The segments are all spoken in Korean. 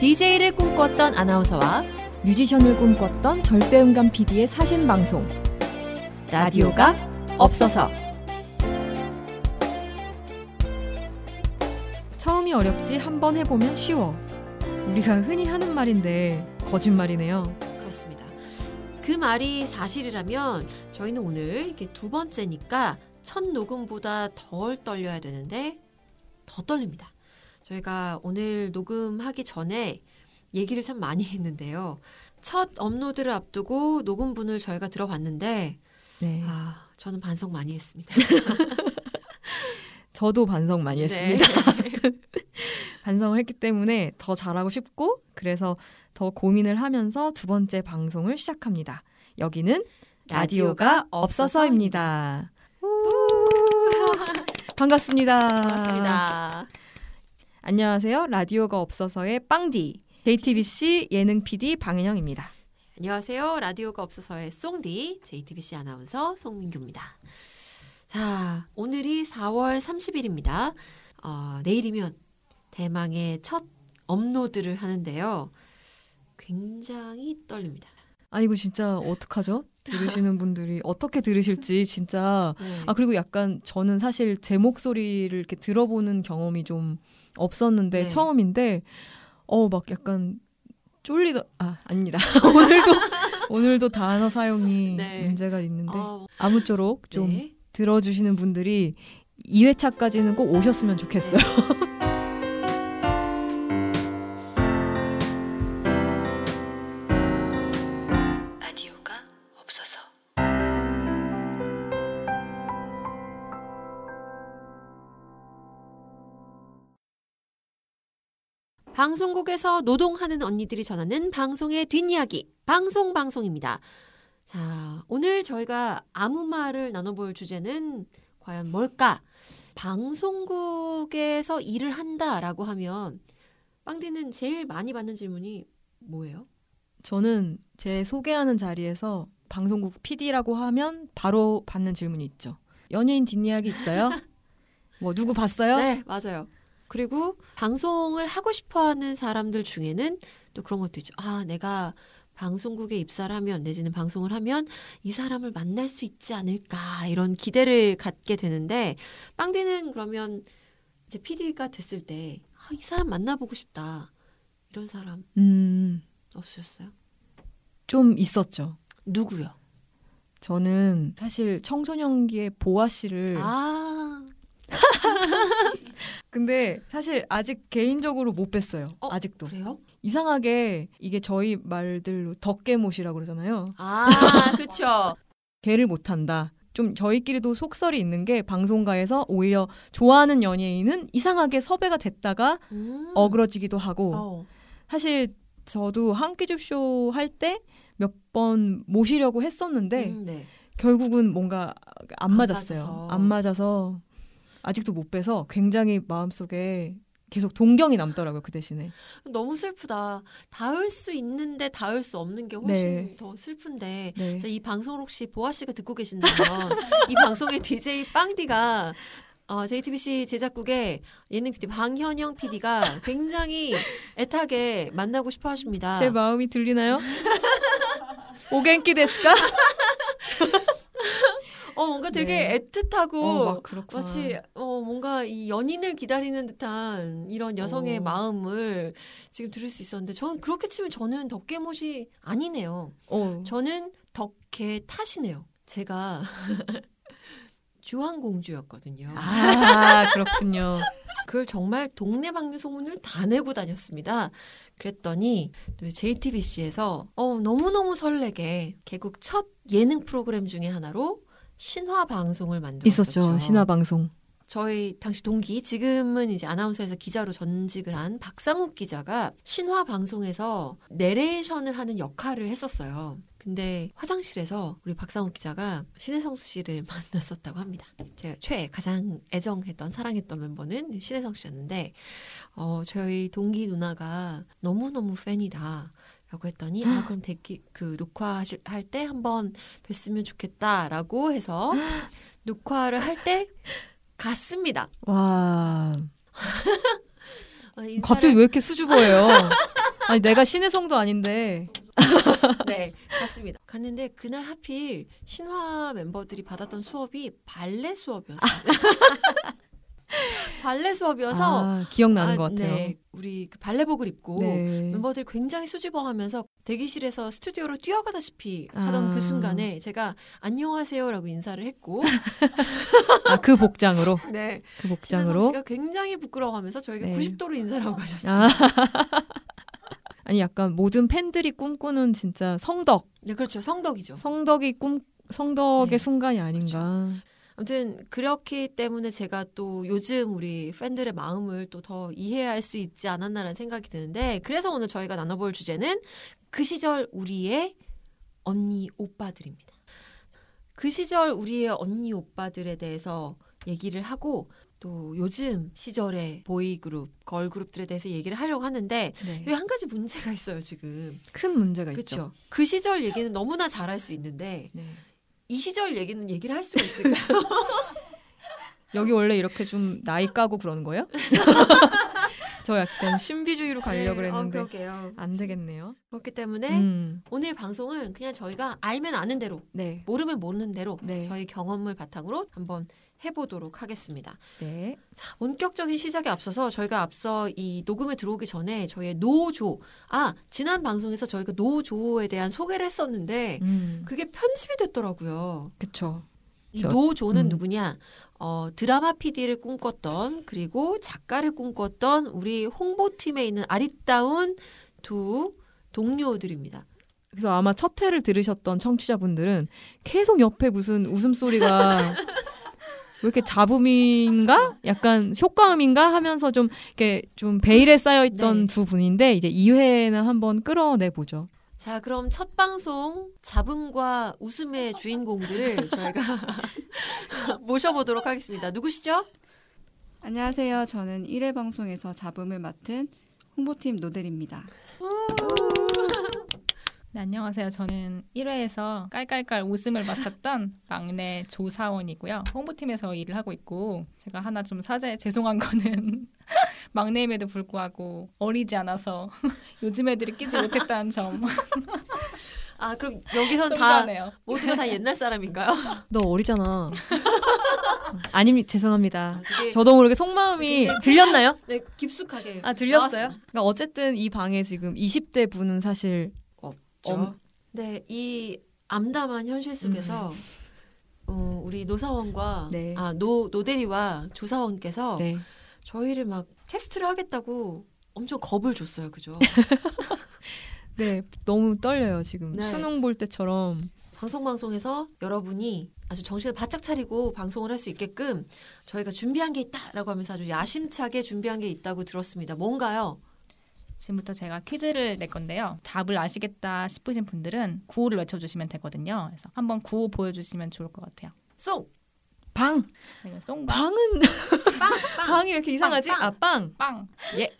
DJ를 꿈꿨던 아나운서와 뮤지션을 꿈꿨던 절대음감 PD의 사신 방송 라디오가 없어서 처음이 어렵지 한번 해보면 쉬워. 우리가 흔히 하는 말인데 거짓말이네요. 그렇습니다. 그 말이 사실이라면 저희는 오늘 이게 두 번째니까 첫 녹음보다 덜 떨려야 되는데 더 떨립니다. 저희가 오늘 녹음하기 전에 얘기를 참 많이 했는데요. 첫 업로드를 앞두고 녹음분을 저희가 들어봤는데 네. 아 저는 반성 많이 했습니다. 저도 반성 많이 했습니다. 네. 반성을 했기 때문에 더 잘하고 싶고 그래서 더 고민을 하면서 두 번째 방송을 시작합니다. 여기는 라디오가 없어서입니다. 반갑습니다. 반갑습니다. 안녕하세요. 라디오가 없어서의 빵디 JTBC 예능 PD 방은영입니다. 안녕하세요. 라디오가 없어서의 송디 JTBC 아나운서 송민규입니다. 자, 오늘이 4월 30일입니다. 어, 내일이면 대망의 첫 업로드를 하는데요. 굉장히 떨립니다. 아이고 진짜 어떡하죠? 들으시는 분들이 어떻게 들으실지 진짜 네. 아 그리고 약간 저는 사실 제 목소리를 이렇게 들어보는 경험이 좀 없었는데 네. 처음인데 어 막 약간 쫄리더 아 아닙니다 오늘도 오늘도 단어 사용이 네. 문제가 있는데 어, 아무쪼록 좀 네. 들어주시는 분들이 2회차까지는 꼭 오셨으면 좋겠어요. 방송국에서 노동하는 언니들이 전하는 방송의 뒷이야기 방송 방송입니다. 자, 오늘 저희가 아무 말을 나눠볼 주제는 과연 뭘까? 방송국에서 일을 한다라고 하면 빵디는 제일 많이 받는 질문이 뭐예요? 저는 제 소개하는 자리에서 방송국 PD라고 하면 바로 받는 질문이 있죠. 연예인 뒷이야기 있어요? 뭐 누구 봤어요? 네, 맞아요. 그리고 방송을 하고 싶어 하는 사람들 중에는 또 그런 것도 있죠. 아, 내가 방송국에 입사를 하면, 내지는 방송을 하면 이 사람을 만날 수 있지 않을까, 이런 기대를 갖게 되는데, 빵디는 그러면 이제 PD가 됐을 때, 아, 이 사람 만나보고 싶다. 이런 사람 음, 없으셨어요? 좀 있었죠. 누구요? 저는 사실 청소년기에 보아 씨를 아, 근데 사실 아직 개인적으로 못 뵀어요. 어, 아직도. 그래요? 이상하게 이게 저희 말들로 덕개못이라고 그러잖아요. 아, 그쵸. 개를 못 한다. 좀 저희끼리도 속설이 있는 게 방송가에서 오히려 좋아하는 연예인은 이상하게 섭외가 됐다가 음. 어그러지기도 하고 어. 사실 저도 한끼 줍쇼 할 때 몇 번 모시려고 했었는데 음, 네. 결국은 뭔가 안 안 맞았어요. 맞아서. 안 맞아서 아직도 못 빼서 굉장히 마음속에 계속 동경이 남더라고요. 그 대신에. 너무 슬프다. 닿을 수 있는데 닿을 수 없는 게 훨씬 네. 더 슬픈데. 네. 자, 이 방송을 혹시 보아 씨가 듣고 계신다면 이 방송의 DJ 빵디가 어, JTBC 제작국의 예능 PD 방현영 PD가 굉장히 애타게 만나고 싶어 하십니다. 제 마음이 들리나요? 오겐키 데스까? 어, 뭔가 되게 네. 애틋하고 어. 마치 어 뭔가 이 연인을 기다리는 듯한 이런 여성의 어. 마음을 지금 들을 수 있었는데 저는 그렇게 치면 저는 덕계못이 아니네요. 어. 저는 덕계 탓이네요. 제가 주한공주였거든요. 아 그렇군요. 그걸 정말 동네방네 소문을 다 내고 다녔습니다. 그랬더니 또 JTBC에서 어, 너무너무 설레게 개국 첫 예능 프로그램 중에 하나로 신화 방송을 만들었었죠. 있었죠 신화 방송. 저희 당시 동기 지금은 이제 아나운서에서 기자로 전직을 한 박상욱 기자가 신화 방송에서 내레이션을 하는 역할을 했었어요. 근데 화장실에서 우리 박상욱 기자가 신혜성 씨를 만났었다고 합니다. 제가 최애 가장 애정했던 사랑했던 멤버는 신혜성 씨였는데 어 저희 동기 누나가 너무너무 팬이다. 라고 했더니 아 그럼 대기 그 녹화하실 할때 한번 뵀으면 좋겠다라고 해서 녹화를 할 때 갔습니다. 와 어, 인사를- 갑자기 왜 이렇게 수줍어해요? 아니 내가 신의 성도 아닌데. 네, 맞습니다. 갔는데 그날 하필 신화 멤버들이 받았던 수업이 발레 수업이었어요. 발레 수업이어서 아, 기억나는 아, 것 같아요. 네, 우리 그 발레복을 입고 네. 멤버들이 굉장히 수줍어하면서 대기실에서 스튜디오로 뛰어가다시피 하던 아. 그 순간에 제가 안녕하세요라고 인사를 했고 아, 그 복장으로. 네, 그 복장으로. 씨가 굉장히 부끄러워하면서 저에게 네. 90도로 인사를 하고 가셨어요. 아. 아니 약간 모든 팬들이 꿈꾸는 진짜 성덕, 네, 그렇죠. 성덕이죠. 성덕이 꿈 성덕의 네. 순간이 아닌가. 아무튼 그렇기 때문에 제가 또 요즘 우리 팬들의 마음을 또 더 이해할 수 있지 않았나라는 생각이 드는데 그래서 오늘 저희가 나눠볼 주제는 그 시절 우리의 언니 오빠들입니다. 그 시절 우리의 언니 오빠들에 대해서 얘기를 하고 또 요즘 시절의 보이그룹, 걸그룹들에 대해서 얘기를 하려고 하는데 네. 여기 한 가지 문제가 있어요 지금. 큰 문제가 있죠. 그렇죠. 그 시절 얘기는 너무나 잘할 수 있는데 네. 이 시절 얘기는 얘기를 할 수가 있을까요? 여기 원래 이렇게 좀 나이 까고 그러는 거예요? 저 약간 신비주의로 가려고 네, 어, 그랬는데 그러게요. 안 되겠네요. 그렇기 때문에 음, 오늘 방송은 그냥 저희가 알면 아는 대로 네, 모르면 모르는 대로 네. 저희 경험을 바탕으로 한번 해보도록 하겠습니다. 네, 본격적인 시작에 앞서서 저희가 앞서 이 녹음에 들어오기 전에 저희의 노조 아 지난 방송에서 저희가 노조에 대한 소개를 했었는데 음, 그게 편집이 됐더라고요. 이 저- 노조는 음. 누구냐? 어, 드라마 PD를 꿈꿨던 그리고 작가를 꿈꿨던 우리 홍보팀에 있는 아리따운 두 동료들입니다. 그래서 아마 첫 회를 들으셨던 청취자분들은 계속 옆에 무슨 웃음소리가 왜 이렇게 잡음인가? 약간 효과음인가? 하면서 좀 이렇게 좀 베일에 쌓여 있던 네. 두 분인데 이제 2회는 한번 끌어내 보죠. 자, 그럼 첫 방송 잡음과 웃음의 주인공들을 저희가 모셔보도록 하겠습니다. 누구시죠? 안녕하세요. 저는 1회 방송에서 잡음을 맡은 홍보팀 노델입니다. 네, 안녕하세요. 저는 1회에서 깔깔깔 웃음을 맡았던 막내 조사원이고요. 홍보팀에서 일을 하고 있고 제가 하나 좀 사죄 죄송한 거는 막내임에도 불구하고 어리지 않아서 요즘 애들이 끼지 못했다는 점 아, 그럼 여기선 다. 모두가 다 옛날 사람인가요? 너 어리잖아. 아님 죄송합니다. 되게 저도 모르게 속마음이 되게- 들렸나요? 네, 깊숙하게 아 들렸어요? 나왔습니다. 그러니까 어쨌든 이 방에 지금 20대 분은 사실 없죠. 엄- 네, 이 암담한 현실 속에서 어, 우리 노사원과 음. 네. 아, 노 노대리와 조사원께서 네. 저희를 막 테스트를 하겠다고 엄청 겁을 줬어요. 그죠? 네 너무 떨려요 지금 네. 수능 볼 때처럼 방송 방송에서 여러분이 아주 정신을 바짝 차리고 방송을 할 수 있게끔 저희가 준비한 게 있다라고 하면서 아주 야심차게 준비한 게 있다고 들었습니다. 뭔가요? 지금부터 제가 퀴즈를 낼 건데요. 답을 아시겠다 싶으신 분들은 구호를 외쳐주시면 되거든요. 그래서 한번 구호 보여주시면 좋을 것 같아요. 송! 방 네, 송방 방은 방이 왜 이렇게 이상하지? 빵. 아 빵. 빵. 예.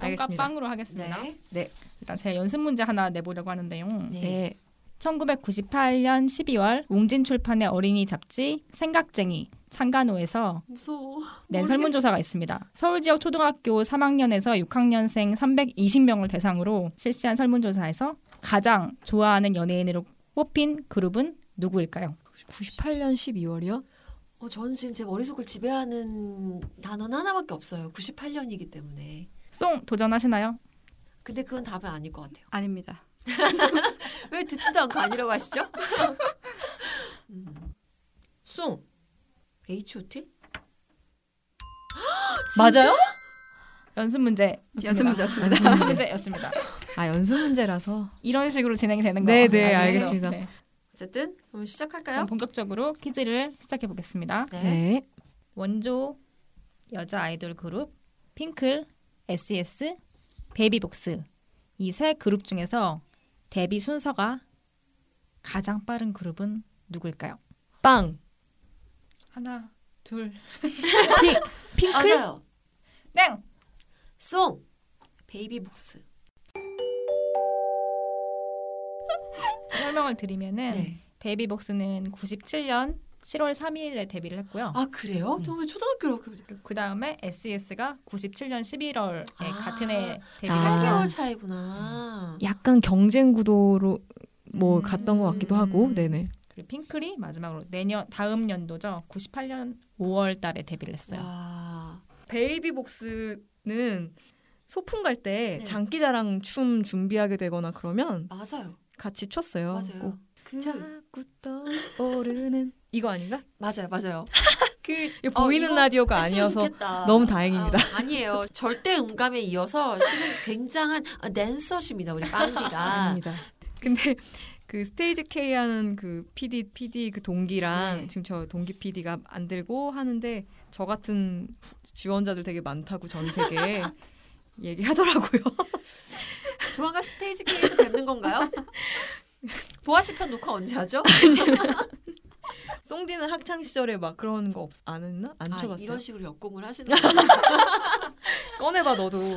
알겠습니다. 빵으로 하겠습니다. 네. 일단 제가 연습 문제 하나 내보려고 하는데요. 네. 네. 1998년 12월 웅진 출판의 어린이 잡지 생각쟁이 창간호에서 무서워. 낸 모르겠어. 설문조사가 있습니다. 서울 지역 초등학교 3학년에서 6학년생 320명을 대상으로 실시한 설문조사에서 가장 좋아하는 연예인으로 뽑힌 그룹은 누구일까요? 98년 12월이요? 어, 저는 지금 제 머릿속을 지배하는 단어는 하나밖에 없어요. 98년이기 때문에. 송 도전하시나요? 근데 그건 답은 아닐 것 같아요. 아닙니다. 왜 듣지도 않고 아니라고 하시죠? 음. 송 H.O.T? 맞아요? 연습 문제. 연습 문제였습니다. 연습 문제였습니다. 아 연습 문제라서. 이런 식으로 진행이 되는 네, 거예요. 네, 아시겠죠? 알겠습니다. 네. 어쨌든 그럼 시작할까요? 그럼 본격적으로 퀴즈를 시작해 보겠습니다. 네. 네. 원조 여자 아이돌 그룹 핑클, SES, 베이비복스 이 세 그룹 중에서 데뷔 순서가 가장 빠른 그룹은 누구일까요? 빵. 하나, 둘, 핑클? 맞아요. 땡. 송 베이비복스. 설명을 드리면은 네. 베이비복스는 97년 7월 3일에 데뷔를 했고요. 아 그래요? 음. 정말 초등학교로 그그 다음에 SES가 97년 11월에 아. 같은 해 데뷔를 아. 8개월 차이구나. 약간 경쟁 구도로 뭐 음. 갔던 것 같기도 하고, 네네. 그리고 핑클이 마지막으로 내년 다음 연도죠. 98년 5월 달에 데뷔를 했어요. 와. 베이비복스는 소풍 갈때 네. 장기자랑 춤 준비하게 되거나 그러면 맞아요. 같이 췄어요. 맞아요. 꼭그 자꾸 떠오르는 이거 아닌가? 맞아요, 맞아요. 그 이거 보이는 이거 라디오가 아니어서 좋겠다. 너무 다행입니다. 아, 아니에요. 절대 음감에 이어서 실은 굉장한 아, 댄서십니다, 우리 빵디가. 아닙니다. 근데 그 스테이지 K 하는 그 PD PD 그 동기랑 네. 지금 저 동기 PD가 안 들고 하는데 저 같은 지원자들 되게 많다고 전 세계에 얘기하더라고요. 조만간 스테이지 K에서 뵙는 건가요? 보아 씨편 녹화 언제 하죠? 송디는 학창 시절에 막 그런 거 없, 안 했나? 안 아, 쳐봤어요. 이런 식으로 역공을 하시는. 꺼내봐 너도.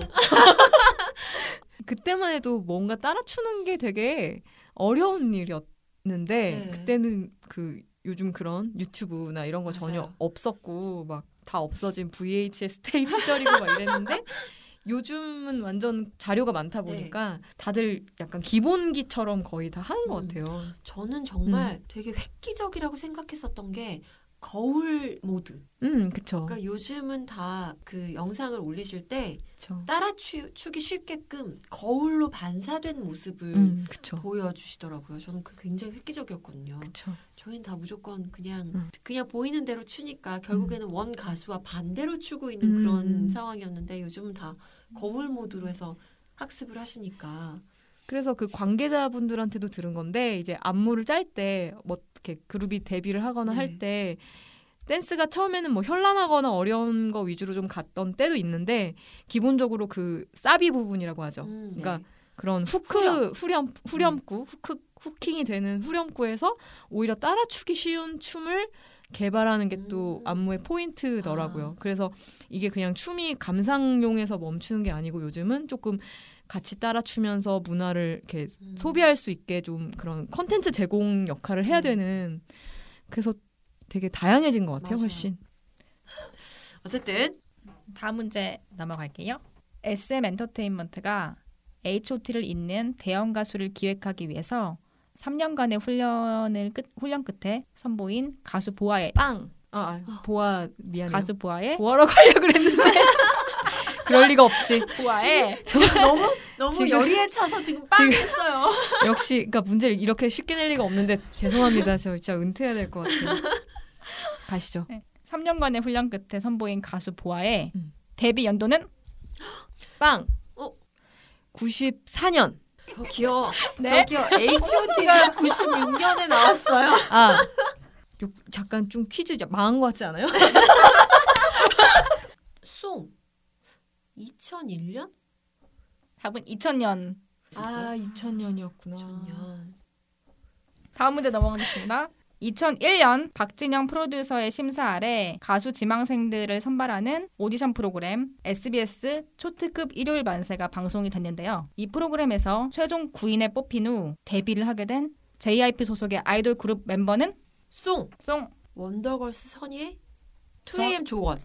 그때만 해도 뭔가 따라 추는 게 되게 어려운 일이었는데 네. 그때는 그 요즘 그런 유튜브나 이런 거 맞아요. 전혀 없었고 막 다 없어진 VHS 테이프 시절이고 막 이랬는데 요즘은 완전 자료가 많다 네. 보니까 다들 약간 기본기처럼 거의 다 하는 것 음. 같아요. 저는 정말 되게 획기적이라고 생각했었던 게 거울 모드. 음, 그쵸. 그러니까 요즘은 다 그 영상을 올리실 때 그쵸. 따라추기 쉽게끔 거울로 반사된 모습을 음, 그쵸. 보여주시더라고요. 저는 그 굉장히 획기적이었거든요. 그쵸. 저희는 다 무조건 그냥 음. 그냥 보이는 대로 추니까 결국에는 원 가수와 반대로 추고 있는 음. 그런 상황이었는데 요즘은 다 거울 모드로 해서 학습을 하시니까 그래서 그 관계자분들한테도 들은 건데 이제 안무를 짤 때 뭐 이렇게 그룹이 데뷔를 하거나 네. 할때 댄스가 처음에는 뭐 현란하거나 어려운 거 위주로 좀 갔던 때도 있는데 기본적으로 그 사비 부분이라고 하죠. 음, 그러니까 네. 그런 후크 후렴. 후렴 후렴구 후크 후킹이 되는 후렴구에서 오히려 따라 추기 쉬운 춤을 개발하는 게또 음. 안무의 포인트더라고요. 아. 그래서 이게 그냥 춤이 감상용에서 멈추는 게 아니고 요즘은 조금 같이 따라추면서 문화를 이렇게 음. 소비할 수 있게 좀 그런 컨텐츠 제공 역할을 해야 음. 되는 그래서 되게 다양해진 것 같아요 맞아요. 훨씬. 어쨌든 다음 문제 넘어갈게요. SM 엔터테인먼트가 H.O.T.를 잇는 대형 가수를 기획하기 위해서 3년간의 훈련을 끝 훈련 끝에 선보인 가수 보아의 빵. 아, 아 보아 미안해요. 가수 보아의 보아라고 하려 그랬는데 그럴 리가 없지. 보아의 지금 너무 너무 지금- 열의에 차서 지금 지금- 빵했어요. 역시 그러니까 문제를 이렇게 쉽게 낼 리가 없는데 죄송합니다. 저 진짜 은퇴해야 될 것 같아요. 가시죠. 3년간의 훈련 끝에 선보인 가수 보아의 음. 데뷔 연도는 빵. 어? 94년. 저기요, 네? 저기요, H.O.T.가 96년에 나왔어요. 아. 요- 잠깐 좀 퀴즈 망한 것 같지 않아요? 송 2001년? 답은 2000년. 아, 2000년이었구나. 2000년. 다음 문제 넘어가겠습니다. 2001년 박진영 프로듀서의 심사 아래 가수 지망생들을 선발하는 오디션 프로그램 SBS 초특급 일요일 만세가 방송이 됐는데요. 이 프로그램에서 최종 9인에 뽑힌 후 데뷔를 하게 된 JYP 소속의 아이돌 그룹 멤버는 송 송 원더걸스 선예 2AM 조건.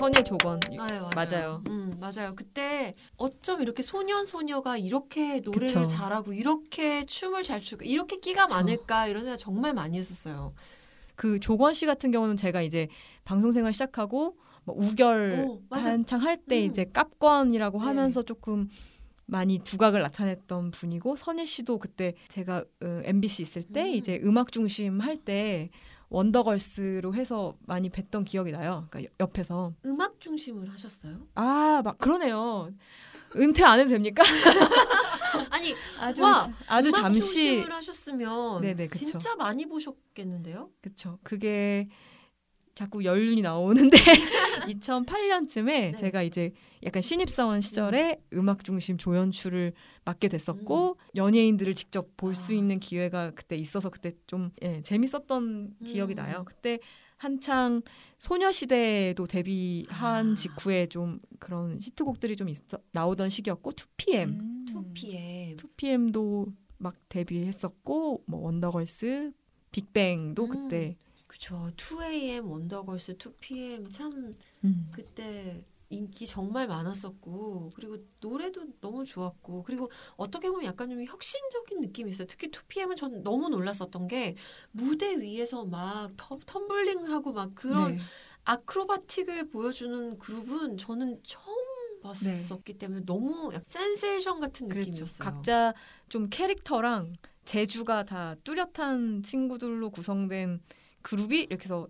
선예 조건. 맞아요, 맞아요. 음, 맞아요. 그때 어쩜 이렇게 소년 소녀가 이렇게 노래를 그쵸. 잘하고 이렇게 춤을 잘 추고 이렇게 끼가 그쵸. 많을까 이런 생각 정말 많이 했었어요. 그 조건 씨 같은 경우는 제가 이제 방송 생활 시작하고 뭐 우결 오. 한창 할때 음. 이제 깝권이라고 네. 하면서 조금 많이 두각을 나타냈던 분이고 선예 씨도 그때 제가 어, MBC 있을 때 음. 이제 음악 중심 할 때 원더걸스로 해서 많이 뵀던 기억이 나요. 그러니까 여- 옆에서 음악 중심을 하셨어요? 아 막 그러네요. 은퇴 안 해도 됩니까? 아니 아주 와, 아주 음악 잠시 중심을 하셨으면 네네, 그쵸. 진짜 많이 보셨겠는데요? 그쵸. 그게 자꾸 연륜이 나오는데 2008년쯤에 네. 제가 이제 약간 신입사원 시절에 음. 악 중심 조연출을 맡게 됐었고 연예인들을 직접 볼수 아. 있는 기회가 그때 있어서 그때 좀 예, 재밌었던 기억이 음. 나요. 그때 한창 소녀시대도 데뷔한 아. 직후에 좀 그런 히트곡들이 좀 있어, 나오던 시기였고 2PM, 음. 2PM. 2PM도 막 데뷔했었고 뭐 원더걸스, 빅뱅도 음. 그때 그쵸. 2AM, 원더걸스, 2PM 참 음. 그때 인기 정말 많았었고 그리고 노래도 너무 좋았고 그리고 어떻게 보면 약간 좀 혁신적인 느낌이 있어요. 특히 2PM은 전 너무 놀랐었던 게 무대 위에서 막 텀, 텀블링을 하고 막 그런 네. 아크로바틱을 보여주는 그룹은 저는 처음 봤었기 때문에 너무 약 센세이션 같은 그렇죠. 느낌이었어요. 각자 좀 캐릭터랑 재주가 다 뚜렷한 친구들로 구성된 그룹이 이렇게 해서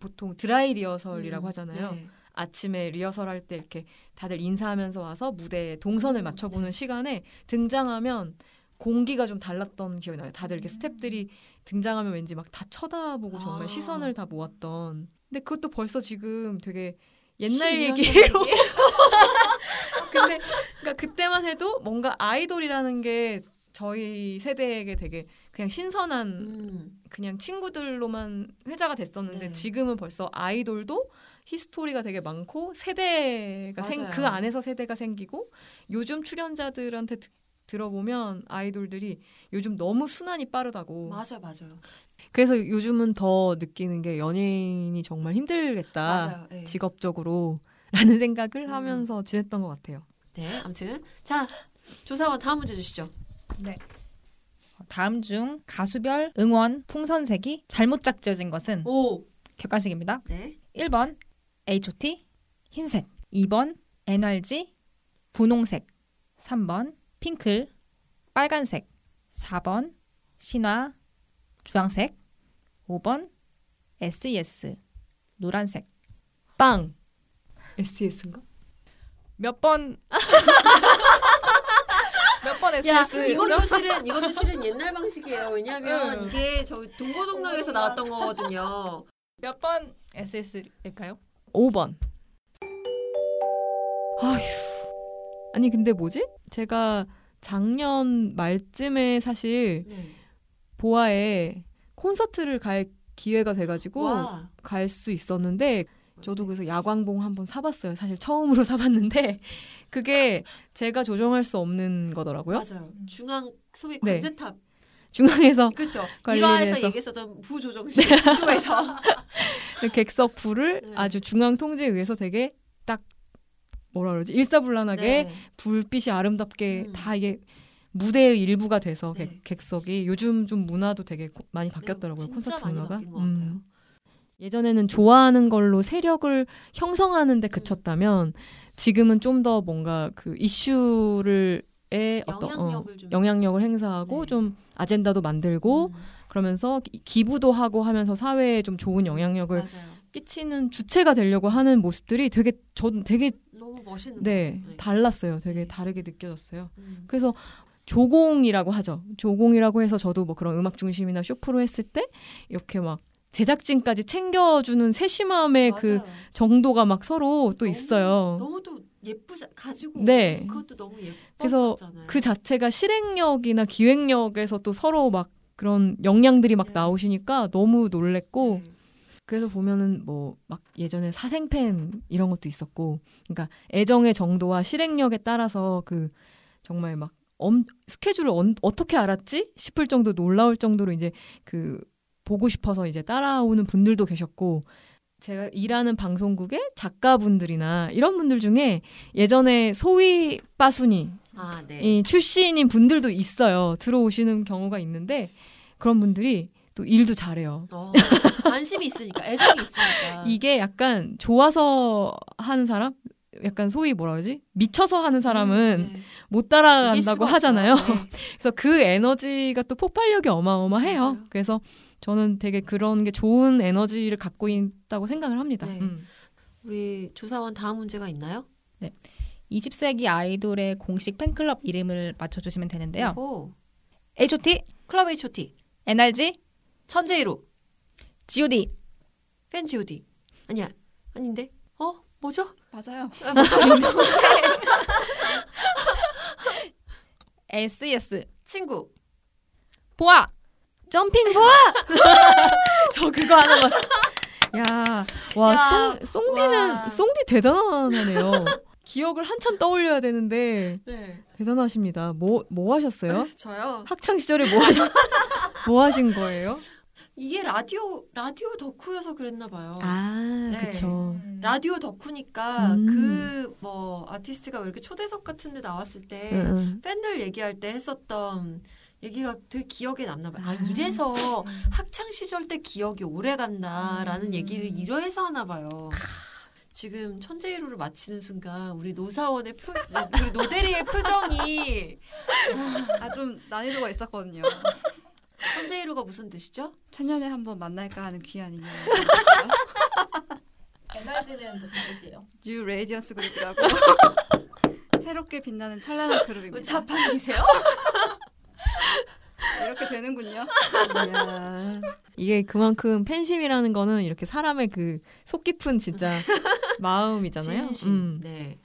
보통 드라이 리허설이라고 음, 하잖아요. 네. 아침에 리허설 할 때 이렇게 다들 인사하면서 와서 무대에 동선을 음, 맞춰보는 네. 시간에 등장하면 공기가 좀 달랐던 기억이 나요. 다들 이렇게 음. 스탭들이 등장하면 왠지 막 다 쳐다보고 정말 아. 시선을 다 모았던. 근데 그것도 벌써 지금 되게 옛날 12년 얘기로? 근데 그러니까 그때만 해도 뭔가 아이돌이라는 게 저희 세대에게 되게 그냥 신선한 음, 그냥 친구들로만 회자가 됐었는데 네. 지금은 벌써 아이돌도 히스토리가 되게 많고 세대가 생. 그 안에서 세대가 생기고 요즘 출연자들한테 드- 들어보면 아이돌들이 요즘 너무 순환이 빠르다고 맞아 맞아요. 그래서 요즘은 더 느끼는 게 연예인이 정말 힘들겠다 맞아요. 네. 직업적으로 라는 생각을 음. 하면서 지냈던 것 같아요. 네, 아무튼 자 조사원 다음 문제 주시죠. 다음 중 가수별 응원 풍선색이 잘못 짝지어진 것은 오, 객관식입니다. 네. 1번 H.O.T 흰색 2번 NRG 분홍색 3번 핑클 빨간색 4번 신화 주황색 5번 SES 노란색 빵 SES인가? 몇 번? 야, SS? 이것도 실은 이것도 실은 옛날 방식이에요. 왜냐하면 응. 이게 저 동고동락에서 나왔던 거거든요. 몇 번 SS일까요? 5번. 아휴. 아니 근데 뭐지? 제가 작년 말쯤에 사실 네. 보아에 콘서트를 갈 기회가 돼가지고 와, 갈수 있었는데 저도 그래서 야광봉 한번 사봤어요. 사실 처음으로 사봤는데 그게 제가 조정할 수 없는 거더라고요. 맞아요. 중앙 소위 네. 관제탑 중앙에서 그렇죠. 관리를 1화에서 해서. 얘기했었던 부조정실 쪽에서 그 객석 불을 네. 아주 중앙 통제에 의해서 되게 딱 뭐라 그러지 일사불란하게 네. 불빛이 아름답게 음. 다 이게 무대의 일부가 돼서 네. 객, 객석이 요즘 좀 문화도 되게 고- 많이 바뀌었더라고요 네, 콘서트 진짜 많이 문화가. 음. 예전에는 좋아하는 걸로 세력을 형성하는데 그쳤다면 지금은 좀 더 뭔가 그 이슈를 에 어떤 어, 영향력을 좀 영향력을 행사하고 네. 좀 아젠다도 만들고 음, 그러면서 기- 기부도 하고 하면서 사회에 좀 좋은 영향력을 맞아요. 끼치는 주체가 되려고 하는 모습들이 되게 저는 되게 너무 멋있는 네, 것 같아요. 달랐어요. 되게 네. 다르게 느껴졌어요. 음. 그래서 조공이라고 하죠. 조공이라고 해서 저도 뭐 그런 음악 중심이나 쇼프로 했을 때 이렇게 막 제작진까지 챙겨주는 세심함의 그 맞아요. 정도가 막 서로 또 너무- 있어요. 너무 또 예쁘자 가지고 네. 그것도 너무 그래서 예뻤었잖아요. 그 자체가 실행력이나 기획력에서 또 서로 막 그런 역량들이 막 네. 나오시니까 너무 놀랬고 네. 그래서 보면은 뭐 막 예전에 사생팬 이런 것도 있었고 그러니까 애정의 정도와 실행력에 따라서 그 정말 막 엄, 스케줄을 언- 어떻게 알았지 싶을 정도 놀라울 정도로 이제 그 보고 싶어서 이제 따라오는 분들도 계셨고 제가 일하는 방송국의 작가분들이나 이런 분들 중에 예전에 소위 빠순이 아, 네. 이 출신인 분들도 있어요. 들어오시는 경우가 있는데 그런 분들이 또 일도 잘해요. 어, 관심이 있으니까 애정이 있으니까 이게 약간 좋아서 하는 사람, 약간 소위 뭐라 그러지? 미쳐서 하는 사람은 음, 네. 못 따라간다고 하잖아요. 네. 그래서 그 에너지가 또 폭발력이 어마어마해요. 맞아요. 그래서 저는 되게 그런 게 좋은 에너지를 갖고 있다고 생각을 합니다. 네. 음. 우리 조사원 다음 문제가 있나요? 20세기 아이돌의 공식 팬클럽 이름을 맞춰주시면 되는데요. 오, H.O.T, 클럽 H.O.T, NRG, 천재이로, G.O.D, 팬 G.O.D 아니야, 아닌데? 어, 뭐죠? 맞아요. 아, 뭐죠? SES, 친구, 보아, 점핑 보아! 저 그거 하나만. 야, 와, 야, 송, 송디는, 와. 송디 대단하네요. 기억을 한참 떠올려야 되는데 네. 대단하십니다. 뭐뭐 하셨어요? 저요. 학창 시절에 뭐 하신 뭐 하신 거예요? 이게 라디오 라디오 덕후여서 그랬나 봐요. 아, 네. 그쵸. 라디오 덕후니까 음. 그뭐 아티스트가 왜 이렇게 초대석 같은 데 나왔을 때 응, 응. 팬들 얘기할 때 했었던 얘기가 되게 기억에 남나 봐요. 아, 아. 이래서 학창 시절 때 기억이 오래 간다라는 음. 얘기를 이러해서 하나 봐요. 지금 천재일우를 맞히는 순간 우리 노사원의 표, 우리 노대리의 표정이 아 좀 난이도가 있었거든요. 천재일우가 무슨 뜻이죠? 천년에 한 번 만날까 하는 귀한 인연. 에너지는 무슨 뜻이에요? New Radiance Group이라고 새롭게 빛나는 찬란한 그룹입니다. 뭐 자판기세요? 이렇게 되는군요. 이게 그만큼 팬심이라는 거는 이렇게 사람의 그 속 깊은 진짜 마음이잖아요. 진심. 음. 네.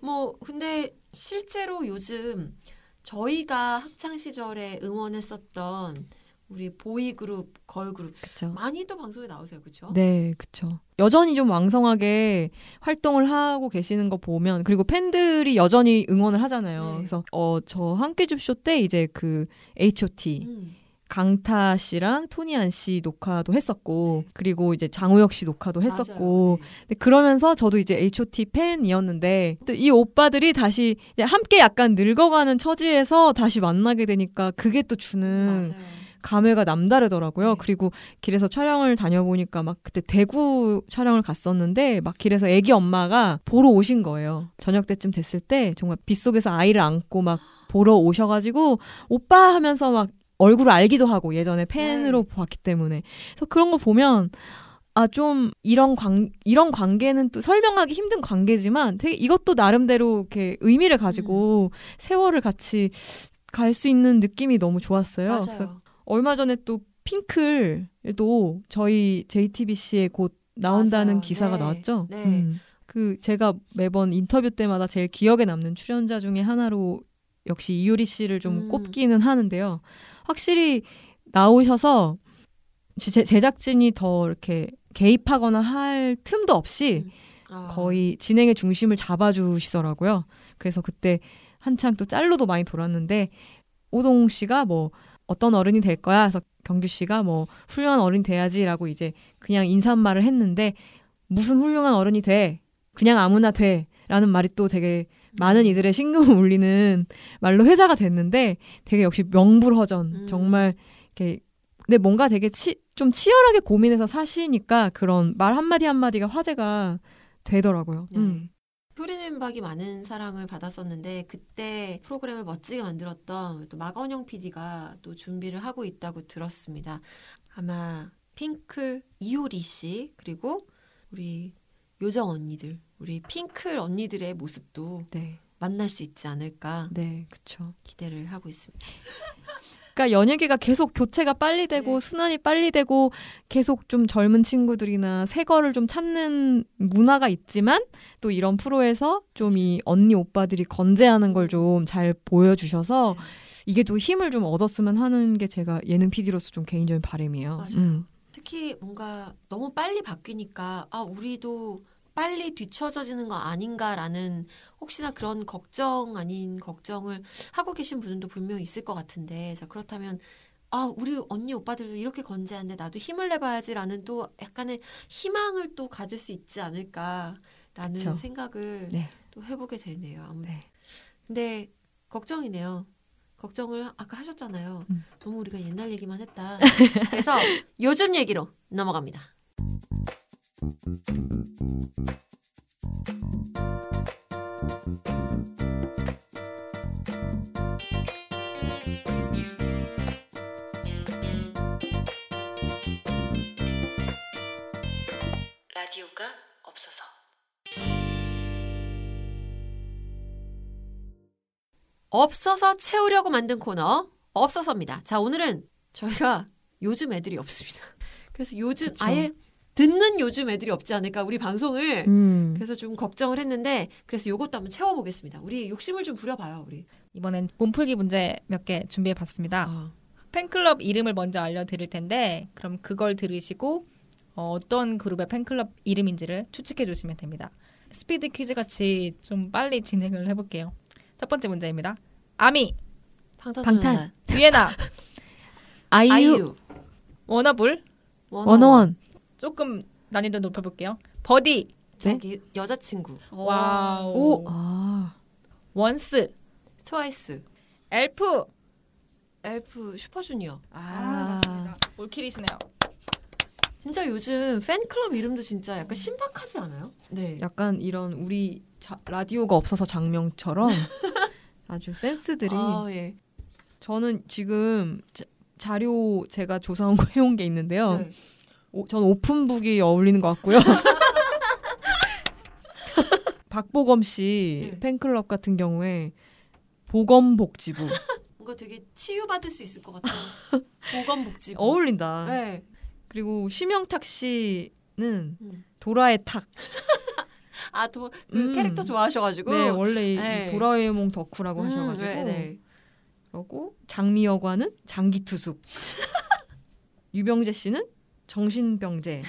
뭐 근데 실제로 요즘 저희가 학창 시절에 응원했었던 우리 보이 그룹, 걸 그룹 그쵸. 많이도 방송에 나오세요, 그렇죠? 네, 그쵸. 여전히 좀 왕성하게 활동을 하고 계시는 거 보면, 그리고 팬들이 여전히 응원을 하잖아요. 네. 그래서, 어, 저 함께줍쇼 때 이제 그 H.O.T. 음. 강타 씨랑 토니안 씨 녹화도 했었고, 그리고 이제 장우혁 씨 녹화도 했었고, 네. 근데 그러면서 저도 이제 H.O.T 팬이었는데 또이 오빠들이 다시 이제 함께 약간 늙어가는 처지에서 다시 만나게 되니까 그게 또 네. 주는 맞아요. 감회가 남다르더라고요. 네. 그리고 길에서 촬영을 다녀보니까 막 그때 대구 촬영을 갔었는데 막 길에서 애기 엄마가 보러 오신 거예요. 저녁 때쯤 됐을 때 정말 빗속에서 아이를 안고 막 보러 오셔가지고 오빠 하면서 막 얼굴을 알기도 하고 예전에 팬으로 봤기 때문에 그래서 그런 거 보면 아 좀 이런 관 이런 관계는 또 설명하기 힘든 관계지만 되게 이것도 나름대로 이렇게 의미를 가지고 세월을 같이 갈 수 있는 느낌이 너무 좋았어요. 그래서 맞아요. 얼마 전에 또 핑클도 저희 JTBC에 곧 나온다는 맞아요. 기사가 네. 나왔죠. 네. 음. 그 제가 매번 인터뷰 때마다 제일 기억에 남는 출연자 중에 하나로 역시 이효리 씨를 좀 음. 꼽기는 하는데요. 확실히 나오셔서 제, 제작진이 더 이렇게 개입하거나 할 틈도 없이 아. 거의 진행의 중심을 잡아주시더라고요. 그래서 그때 한창 또 짤로도 많이 돌았는데 오동 씨가 뭐 어떤 어른이 될 거야. 그래서 경규 씨가 뭐 훌륭한 어른이 돼야지라고 이제 그냥 인사말을 했는데 무슨 훌륭한 어른이 돼? 그냥 아무나 돼. 라는 말이 또 되게 많은 이들의 심금을 울리는 말로 회자가 됐는데 되게 역시 명불허전 음. 정말 이렇게 근데 뭔가 되게 치, 좀 치열하게 고민해서 사시니까 그런 말 한마디 한마디가 화제가 되더라고요. 네. 음. 효리는 박이 많은 사랑을 받았었는데 그때 프로그램을 멋지게 만들었던 또 마건영 PD가 또 준비를 하고 있다고 들었습니다. 아마 핑클 이효리 씨 그리고 우리 요정 언니들 우리 핑클 언니들의 모습도 네. 만날 수 있지 않을까 네, 그쵸. 기대를 하고 있습니다. 그러니까 연예계가 계속 교체가 빨리 되고 네. 순환이 빨리 되고 계속 좀 젊은 친구들이나 새 거를 좀 찾는 문화가 있지만 또 이런 프로에서 좀 이 언니 오빠들이 건재하는 걸 좀 잘 보여주셔서 네. 이게 또 힘을 좀 얻었으면 하는 게 제가 예능 PD로서 좀 개인적인 바람이에요. 맞아요. 음. 특히 뭔가 너무 빨리 바뀌니까 아 우리도 빨리 뒤처져지는 거 아닌가라는 혹시나 그런 걱정 아닌 걱정을 하고 계신 분들도 분명히 있을 것 같은데 자 그렇다면 아 우리 언니 오빠들도 이렇게 건재한데 나도 힘을 내봐야지라는 또 약간의 희망을 또 가질 수 있지 않을까라는 그쵸. 생각을 네. 또 해보게 되네요. 아무 네. 근데 걱정이네요. 걱정을 아까 하셨잖아요. 음. 너무 우리가 옛날 얘기만 했다. 그래서 요즘 얘기로 넘어갑니다. 라디오가 없어서. 없어서 채우려고 만든 코너 없어서입니다. 자 오늘은 저희가 요즘 애들이 없습니다. 그래서 요즘 그쵸. 아예 듣는 요즘 애들이 없지 않을까 우리 방송을 음. 그래서 좀 걱정을 했는데 그래서 요것도 한번 채워보겠습니다. 우리 욕심을 좀 부려봐요 우리. 이번엔 몸풀기 문제 몇 개 준비해 봤습니다. 아, 팬클럽 이름을 먼저 알려드릴 텐데 그럼 그걸 들으시고 어떤 그룹의 팬클럽 이름인지를 추측해 주시면 됩니다. 스피드 퀴즈 같이 좀 빨리 진행을 해볼게요. 첫 번째 문제입니다. 아미, 방탄소년단. 유애나, 아이유, 아이유. 워너블 워너원, 조금 난이도 높여볼게요. 버디, 저기 여자친구. 와우, 오, 아, 원스, 트와이스. 엘프, 엘프 슈퍼주니어. 아, 맞습니다. 올킬이시네요. 진짜 요즘 팬클럽 이름도 진짜 약간 신박하지 않아요? 네. 약간 이런 우리 자- 라디오가 없어서 장명처럼 아주 센스들이. 아, 예. 저는 지금 자, 자료 제가 조사한 거 해온 게 있는데요. 네. 오, 전 오픈북이 어울리는 것 같고요. 박보검 씨 네. 팬클럽 같은 경우에 보검복지부 뭔가 되게 치유받을 수 있을 것 같아요. 보건복지부. 어울린다. 네. 그리고 심영탁 씨는 음. 도라의 탁. 아, 또, 그 음. 캐릭터 좋아하셔가지고. 네, 원래 이 네. 도라에몽 덕후라고 음, 하셔가지고 네, 네. 그리고 장미 여관은 장기투숙. 유병재 씨는 정신병재.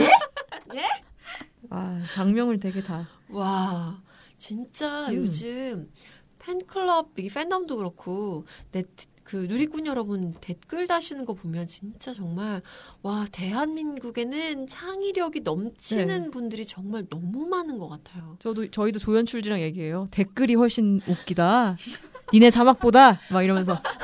예? 예? 아 장명을 되게 다. 와, 진짜 음. 요즘 팬클럽, 이 팬덤도 그렇고, 넷, 그 누리꾼 여러분 댓글 다시는 거 보면 진짜 정말, 와, 대한민국에는 창의력이 넘치는 네. 분들이 정말 너무 많은 것 같아요. 저도 저희도 조연출지랑 얘기해요. 댓글이 훨씬 웃기다. 니네 자막보다 막 이러면서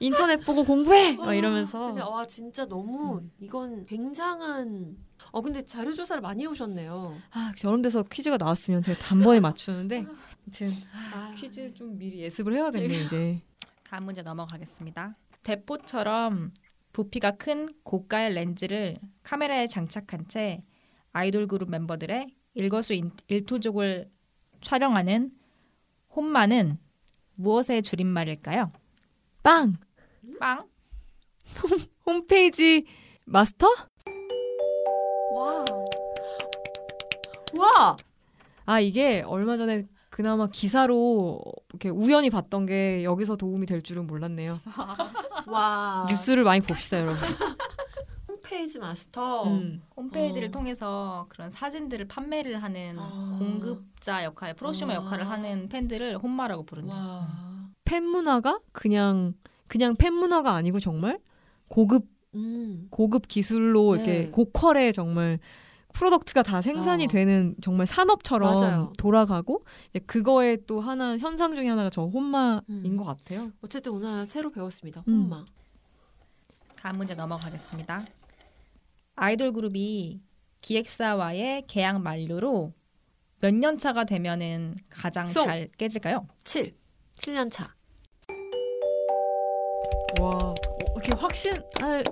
인터넷 보고 공부해 막 이러면서 근데 와, 진짜 너무, 음. 이건 굉장한, 어, 근데 자료 조사를 많이 해오셨네요. 아 데서 퀴즈가 나왔으면 제가 단번에 맞추는데 아무튼 아, 퀴즈 좀 미리 예습을 해야겠네 이제. 다음 문제 넘어가겠습니다. 대포처럼 부피가 큰 고가의 렌즈를 카메라에 장착한 채 아이돌 그룹 멤버들의 일거수 일투족을 촬영하는 홈마는 무엇의 줄임말일까요? 빵 빵? 홈페이지 마스터? 와. 와! 아 이게 얼마 전에 그나마 기사로 이렇게 우연히 봤던 게 여기서 도움이 될 줄은 몰랐네요. 와. 뉴스를 많이 봅시다 여러분. 홈페이지 마스터. 음. 홈페이지를 어. 통해서 그런 사진들을 판매를 하는 아. 공급자 역할, 프로슈머 아. 역할을 하는 팬들을 홈마라고. 와. 팬 문화가 그냥 그냥 팬 문화가 아니고 정말 고급 음. 고급 기술로 네. 이렇게 고퀄의 정말 프로덕트가 다 생산이 어. 되는 정말 산업처럼 맞아요. 돌아가고 이제 그거에 또 하나 현상 중에 하나가 저 혼마인 음. 것 같아요. 어쨌든 오늘 새로 배웠습니다. 음. 홈마. 다음 문제 넘어가겠습니다. 아이돌 그룹이 기획사와의 계약 만료로 몇 년 차가 되면은 가장 송. 잘 깨질까요? 7. 7년 차. 와 어, 이렇게 확신 할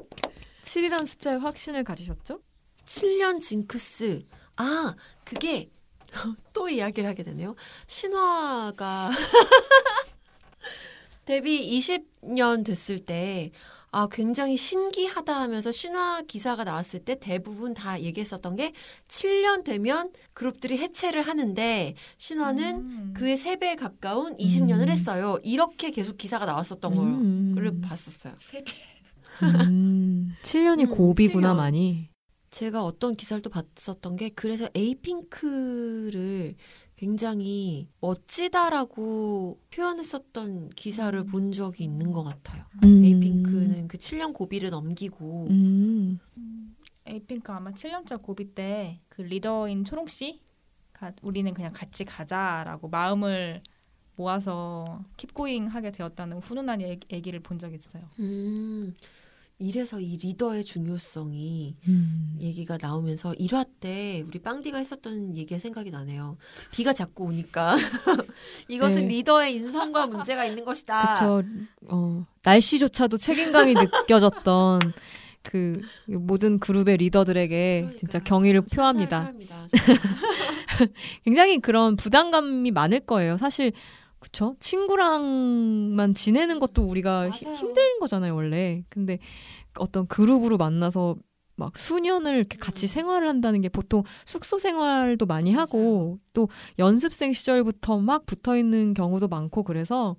7이라는 숫자에 확신을 가지셨죠? 7년 징크스. 아, 그게 또 이야기를 하게 되네요. 신화가 데뷔 20년 됐을 때 아, 굉장히 신기하다 하면서 신화 기사가 나왔을 때 대부분 다 얘기했었던 게 7년 되면 그룹들이 해체를 하는데 신화는 음. 그의 3배에 가까운 20년을 음. 했어요. 이렇게 계속 기사가 나왔었던 걸 음. 를 봤었어요. 음, 7년이 음, 고비구나 7년. 많이. 제가 어떤 기사를 또 봤었던 게 그래서 에이핑크를 굉장히 멋지다라고 표현했었던 기사를 음. 본 적이 있는 것 같아요. 음. 에이핑크는 그 7년 고비를 넘기고 음. 에이핑크 아마 7년차 고비 때 그 리더인 초롱 씨 가 우리는 그냥 같이 가자라고 마음을 모아서 킵고잉 하게 되었다는 훈훈한 얘- 얘기를 본 적이 있어요. 음, 이래서 이 리더의 중요성이 음. 얘기가 나오면서 1화 때 우리 빵디가 했었던 얘기가 생각이 나네요. 비가 자꾸 오니까 이것은 네. 리더의 인성과 문제가 있는 것이다. 그쵸. 어, 날씨조차도 책임감이 느껴졌던 그 모든 그룹의 리더들에게 그러니까 진짜 경의를 표합니다. 표합니다. 굉장히 그런 부담감이 많을 거예요. 사실 그쵸? 친구랑만 지내는 것도 우리가 히- 맞아요. 힘든 거잖아요, 원래. 근데 어떤 그룹으로 만나서 막 수년을 이렇게 같이 음. 생활을 한다는 게 보통 숙소 생활도 많이 하고 또 연습생 시절부터 막 붙어 있는 경우도 많고 그래서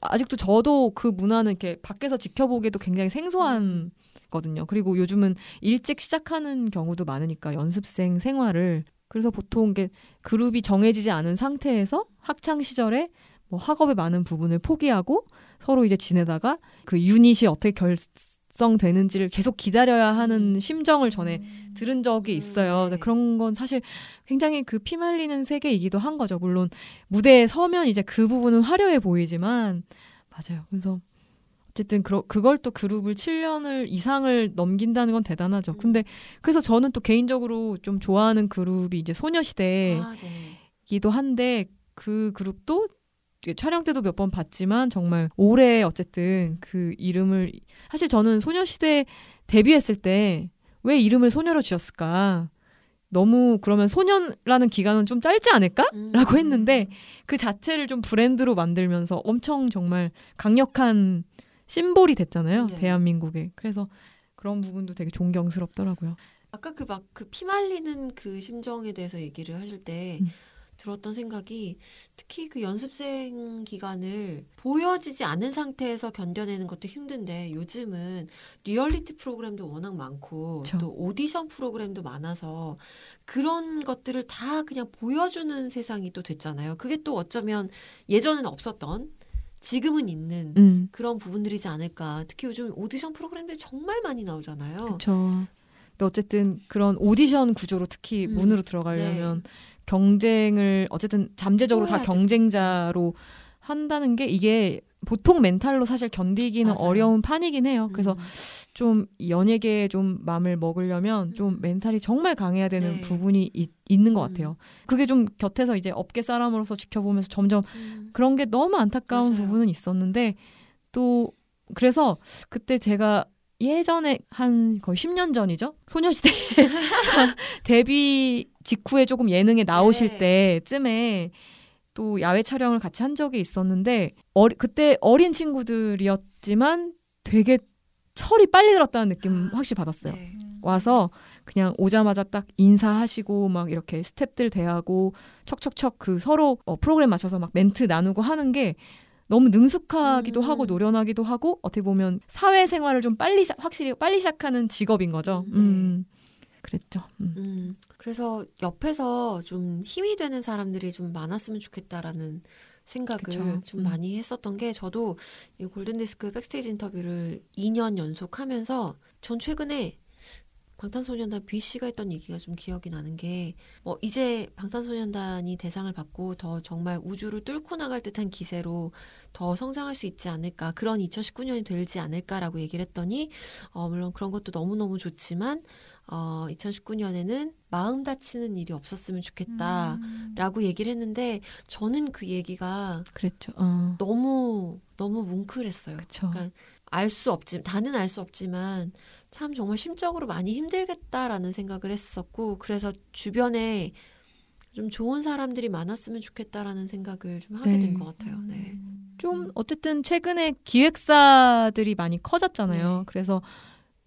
아직도 저도 그 문화는 이렇게 밖에서 지켜보기에도 굉장히 생소한 거든요. 그리고 요즘은 일찍 시작하는 경우도 많으니까 연습생 생활을 그래서 보통 이게 그룹이 정해지지 않은 상태에서 학창 시절에 뭐 학업의 많은 부분을 포기하고 서로 이제 지내다가 그 유닛이 어떻게 결성되는지를 계속 기다려야 하는 심정을 전에 들은 적이 있어요. 음, 네. 그런 건 사실 굉장히 그 피말리는 세계이기도 한 거죠. 물론 무대에 서면 이제 그 부분은 화려해 보이지만 맞아요. 그래서 어쨌든 그, 그걸 또 그룹을 7년을 이상을 넘긴다는 건 대단하죠. 음. 근데 그래서 저는 또 개인적으로 좀 좋아하는 그룹이 이제 소녀시대이기도. 한데 그 그룹도 촬영 때도 몇 번 봤지만 정말 올해 어쨌든 그 이름을 사실 저는 소녀시대 데뷔했을 때 왜 이름을 소녀로 지었을까? 너무 그러면 소녀라는 기간은 좀 짧지 않을까? 음. 라고 했는데 그 자체를 좀 브랜드로 만들면서 엄청 정말 강력한 심볼이 됐잖아요. 네. 대한민국에. 그래서 그런 부분도 되게 존경스럽더라고요. 아까 그 막그 피말리는 그 심정에 대해서 얘기를 하실 때 음. 들었던 생각이 특히 그 연습생 기간을 보여지지 않은 상태에서 견뎌내는 것도 힘든데 요즘은 리얼리티 프로그램도 워낙 많고 그쵸. 또 오디션 프로그램도 많아서 그런 것들을 다 그냥 보여주는 세상이 또 됐잖아요. 그게 또 어쩌면 예전에는 없었던 지금은 있는 음. 그런 부분들이지 않을까. 특히 요즘 오디션 프로그램들이 정말 많이 나오잖아요. 그렇죠. 근데 어쨌든 그런 오디션 구조로 특히 음. 문으로 들어가려면 경쟁을 어쨌든 잠재적으로 또 다. 경쟁자로 한다는 게 이게 보통 멘탈로 사실 견디기는 맞아요. 어려운 판이긴 해요. 그래서 음. 좀 연예계에 좀 마음을 먹으려면 좀 음. 멘탈이 정말 강해야 되는 네. 부분이 있, 있는 것 음. 같아요. 그게 좀 곁에서 이제 업계 사람으로서 지켜보면서 점점 음. 그런 게 너무 안타까운 맞아요. 부분은 있었는데 또 그래서 그때 제가 예전에 한 거의 10년 전이죠. 소녀시대 데뷔 직후에 조금 예능에 나오실 네. 때쯤에 또 야외 촬영을 같이 한 적이 있었는데 어리, 그때 어린 친구들이었지만 되게 철이 빨리 들었다는 느낌 아, 확실히 받았어요. 네. 와서 그냥 오자마자 딱 인사하시고 막 이렇게 스탭들 대하고 척척척 그 서로 어, 프로그램 맞춰서 막 멘트 나누고 하는 게 너무 능숙하기도 음. 하고 노련하기도 하고 어떻게 보면 사회생활을 좀 빨리 시- 확실히 빨리 시작하는 직업인 거죠. 음, 네. 음. 그랬죠. 음. 음, 그래서 옆에서 좀 힘이 되는 사람들이 좀 많았으면 좋겠다라는 생각을 그쵸. 좀 음. 많이 했었던 게 저도 이 골든디스크 백스테이지 인터뷰를 2년 연속 하면서 전 최근에 방탄소년단 B 씨가 했던 얘기가 좀 기억이 나는 게 뭐 이제 방탄소년단이 대상을 받고 더 정말 우주를 뚫고 나갈 듯한 기세로 더 성장할 수 있지 않을까 그런 2019년이 되지 않을까라고 얘기를 했더니 어 물론 그런 것도 너무 너무 좋지만 어 2019년에는 마음 다치는 일이 없었으면 좋겠다. 음. 라고 얘기를 했는데 저는 그 얘기가 그랬죠. 어. 너무 너무 뭉클했어요. 그쵸. 그러니까 알 수 없지 다는 알 수 없지만 참 정말 심적으로 많이 힘들겠다라는 생각을 했었고 그래서 주변에 좀 좋은 사람들이 많았으면 좋겠다라는 생각을 좀 하게 네. 된것 같아요. 네. 좀 어쨌든 최근에 기획사들이 많이 커졌잖아요. 네. 그래서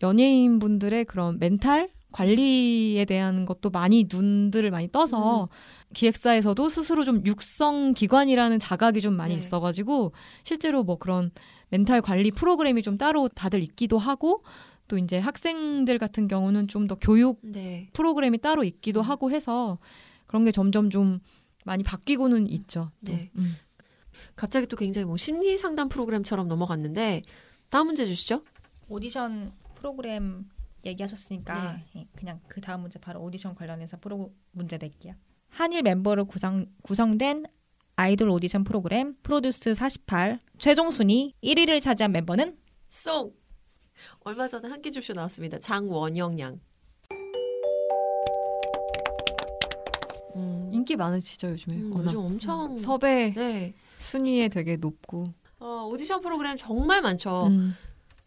연예인 분들의 그런 멘탈 관리에 대한 것도 많이 눈들을 많이 떠서 음. 기획사에서도 스스로 좀 육성 기관이라는 자각이 좀 많이 네. 있어가지고 실제로 뭐 그런 멘탈 관리 프로그램이 좀 따로 다들 있기도 하고 또 이제 학생들 같은 경우는 좀 더 교육 네. 프로그램이 따로 있기도 음. 하고 해서 그런 게 점점 좀 많이 바뀌고는 있죠. 또. 네. 음. 갑자기 또 굉장히 뭐 심리 상담 프로그램처럼 넘어갔는데 다음 문제 주시죠. 오디션 프로그램 얘기하셨으니까 예, 그냥 그 다음 문제 바로 오디션 관련해서 프로 문제 낼게요. 한일 멤버로 구성 구성된 아이돌 오디션 프로그램 프로듀스 48 최종 순위 1위를 차지한 멤버는 송 얼마 전에 한끼줍쇼 나왔습니다. 장원영 양. 음, 인기 많으시죠 요즘에 음, 워낙 요즘 엄청 섭외 네. 순위에 되게 높고 어, 오디션 프로그램 정말 많죠. 음,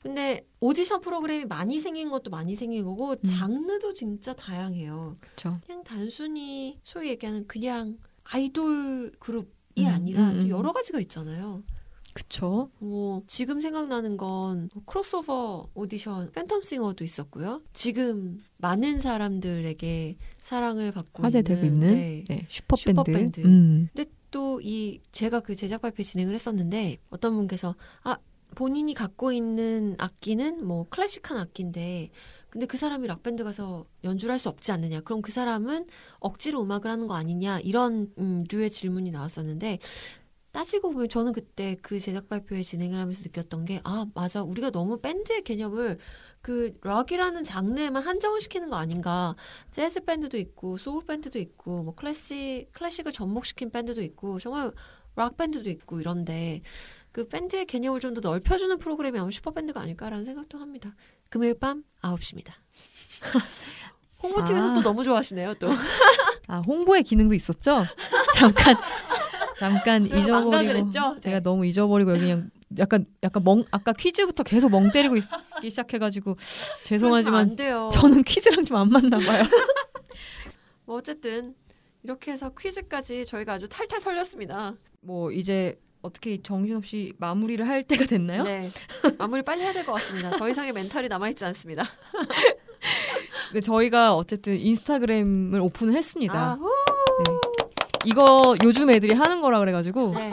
근데 오디션 프로그램이 많이 생긴 것도 많이 생긴 거고 음. 장르도 진짜 다양해요. 그렇죠. 그냥 단순히 소위 얘기하는 그냥 아이돌 그룹이 음, 아니라 음, 또 음. 여러 가지가 있잖아요. 그쵸. 뭐 지금 생각나는 건뭐 크로스오버 오디션 팬텀싱어도 있었고요. 지금 많은 사람들에게 사랑을 받고 화제되고 있는 네. 네, 슈퍼밴드. 슈퍼밴드. 음. 근데 또 이 제가 그 제작 발표 진행을 했었는데 어떤 분께서 아 본인이 갖고 있는 악기는 뭐 클래식한 악기인데 근데 그 사람이 락밴드 가서 연주를 할 수 없지 않느냐. 그럼 그 사람은 억지로 음악을 하는 거 아니냐. 이런 음, 류의 질문이 나왔었는데 따지고 보면 저는 그때 그 제작 발표회 진행을 하면서 느꼈던 게 아, 맞아. 우리가 너무 밴드의 개념을 그 락이라는 장르에만 한정을 시키는 거 아닌가. 재즈 밴드도 있고 소울 밴드도 있고 뭐 클래식 클래식을 접목시킨 밴드도 있고 정말 락 밴드도 있고 이런데 그 밴드의 개념을 좀 더 넓혀주는 프로그램이 아마 슈퍼밴드가 아닐까라는 생각도 합니다. 금요일 밤 9시입니다. 홍보팀에서 아. 또 너무 좋아하시네요, 또. 아 홍보의 기능도 있었죠. 잠깐 잠깐 잊어버리고 했죠? 제가 네. 너무 잊어버리고 여기 그냥 약간 약간 멍 아까 퀴즈부터 계속 멍 때리고 있기 시작해가지고 죄송하지만. 저는 퀴즈랑 좀 안 맞나 봐요. 뭐 어쨌든 이렇게 해서 퀴즈까지 저희가 아주 탈탈 털렸습니다. 뭐 이제 어떻게 정신없이 마무리를 할 때가 됐나요? 네. 마무리 빨리 해야 될 것 같습니다. 더 이상의 멘탈이 남아있지 않습니다. 네, 저희가 어쨌든 인스타그램을 오픈을 했습니다. 아, 후. 이거 요즘 애들이 하는 거라 그래가지고 네.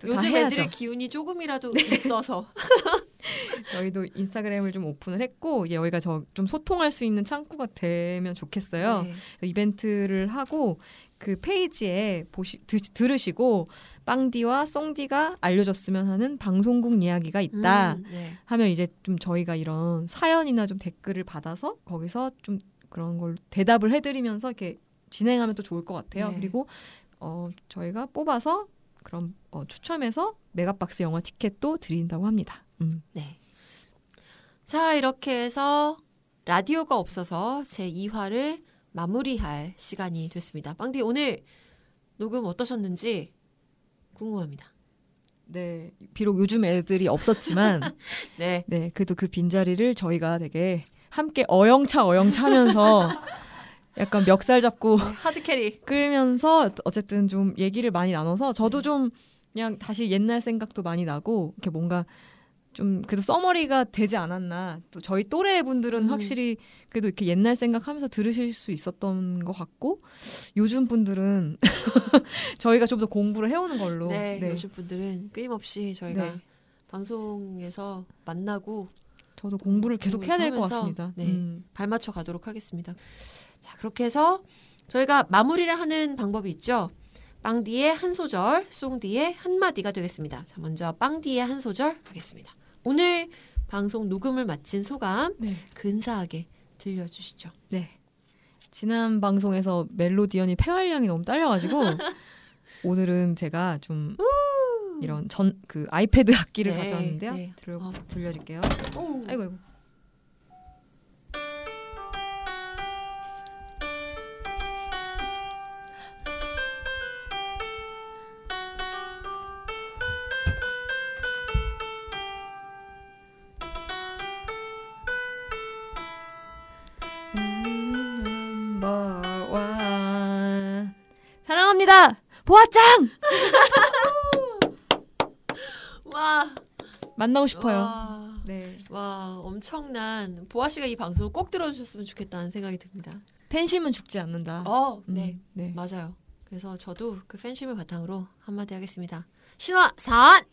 또 요즘 다 해야죠. 애들의 기운이 조금이라도 있어서. 저희도 인스타그램을 좀 오픈을 했고 이제 여기가 저 좀 소통할 수 있는 창구가 되면 좋겠어요. 네. 이벤트를 하고 그 페이지에 보시 드, 들으시고 빵디와 송디가 알려줬으면 하는 방송국 이야기가 있다 음, 네. 하면 이제 좀 저희가 이런 사연이나 좀 댓글을 받아서 거기서 좀 그런 걸 대답을 해드리면서 이렇게 진행하면 또 좋을 것 같아요. 네. 그리고 어 저희가 뽑아서 그럼 어, 추첨해서 메가박스 영화 티켓도 드린다고 합니다. 음. 네. 자, 이렇게 해서 라디오가 없어서 제 2화를 마무리할 시간이 됐습니다. 빵디 오늘 녹음 어떠셨는지 궁금합니다. 네, 비록 요즘 애들이 없었지만 네. 네, 그래도 그 빈자리를 저희가 되게 함께 어영차 어영차면서 약간 멱살 잡고 hard carry. 끌면서 어쨌든 좀 얘기를 많이 나눠서 저도 좀 그냥 다시 옛날 생각도 많이 나고 이렇게 뭔가 좀 그래도 써머리가 되지 않았나 또 저희 또래 분들은 음. 확실히 그래도 이렇게 옛날 생각하면서 들으실 수 있었던 것 같고 요즘 분들은 저희가 좀 더 공부를 해오는 걸로 네, 네, 요즘 분들은 끊임없이 저희가 네. 방송에서 만나고 저도 공부를 계속 해야 될 것 같습니다. 네. 음. 발맞춰 가도록 하겠습니다. 자, 그렇게 해서 저희가 마무리를 하는 방법이 있죠. 빵디의 한 소절, 송디의 한 마디가 되겠습니다. 자, 먼저 빵디의 한 소절 하겠습니다. 오늘 방송 녹음을 마친 소감 네. 근사하게 들려주시죠. 네. 지난 방송에서 멜로디언이 폐활량이 너무 딸려가지고 오늘은 제가 좀 이런 전 그 아이패드 악기를 네, 가져왔는데요. 네. 들려, 어. 들려줄게요. 아이고 아이고. 보아짱 와, 만나고 싶어요. 와, 네. 와, 엄청난 보아 씨가 이 방송을 꼭 들어주셨으면 좋겠다는 생각이 듭니다. 팬심은 죽지 않는다. 어, 음, 네. 네. 맞아요. 그래서 저도 그 팬심을 바탕으로 한마디 하겠습니다. 신화 산!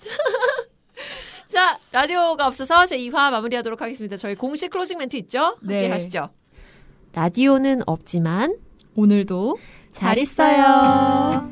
자, 라디오가 없어서 제 2화 마무리하도록 하겠습니다. 저희 공식 closing 멘트 있죠? 함께 네. 하시죠. 라디오는 없지만 오늘도 잘 있어요.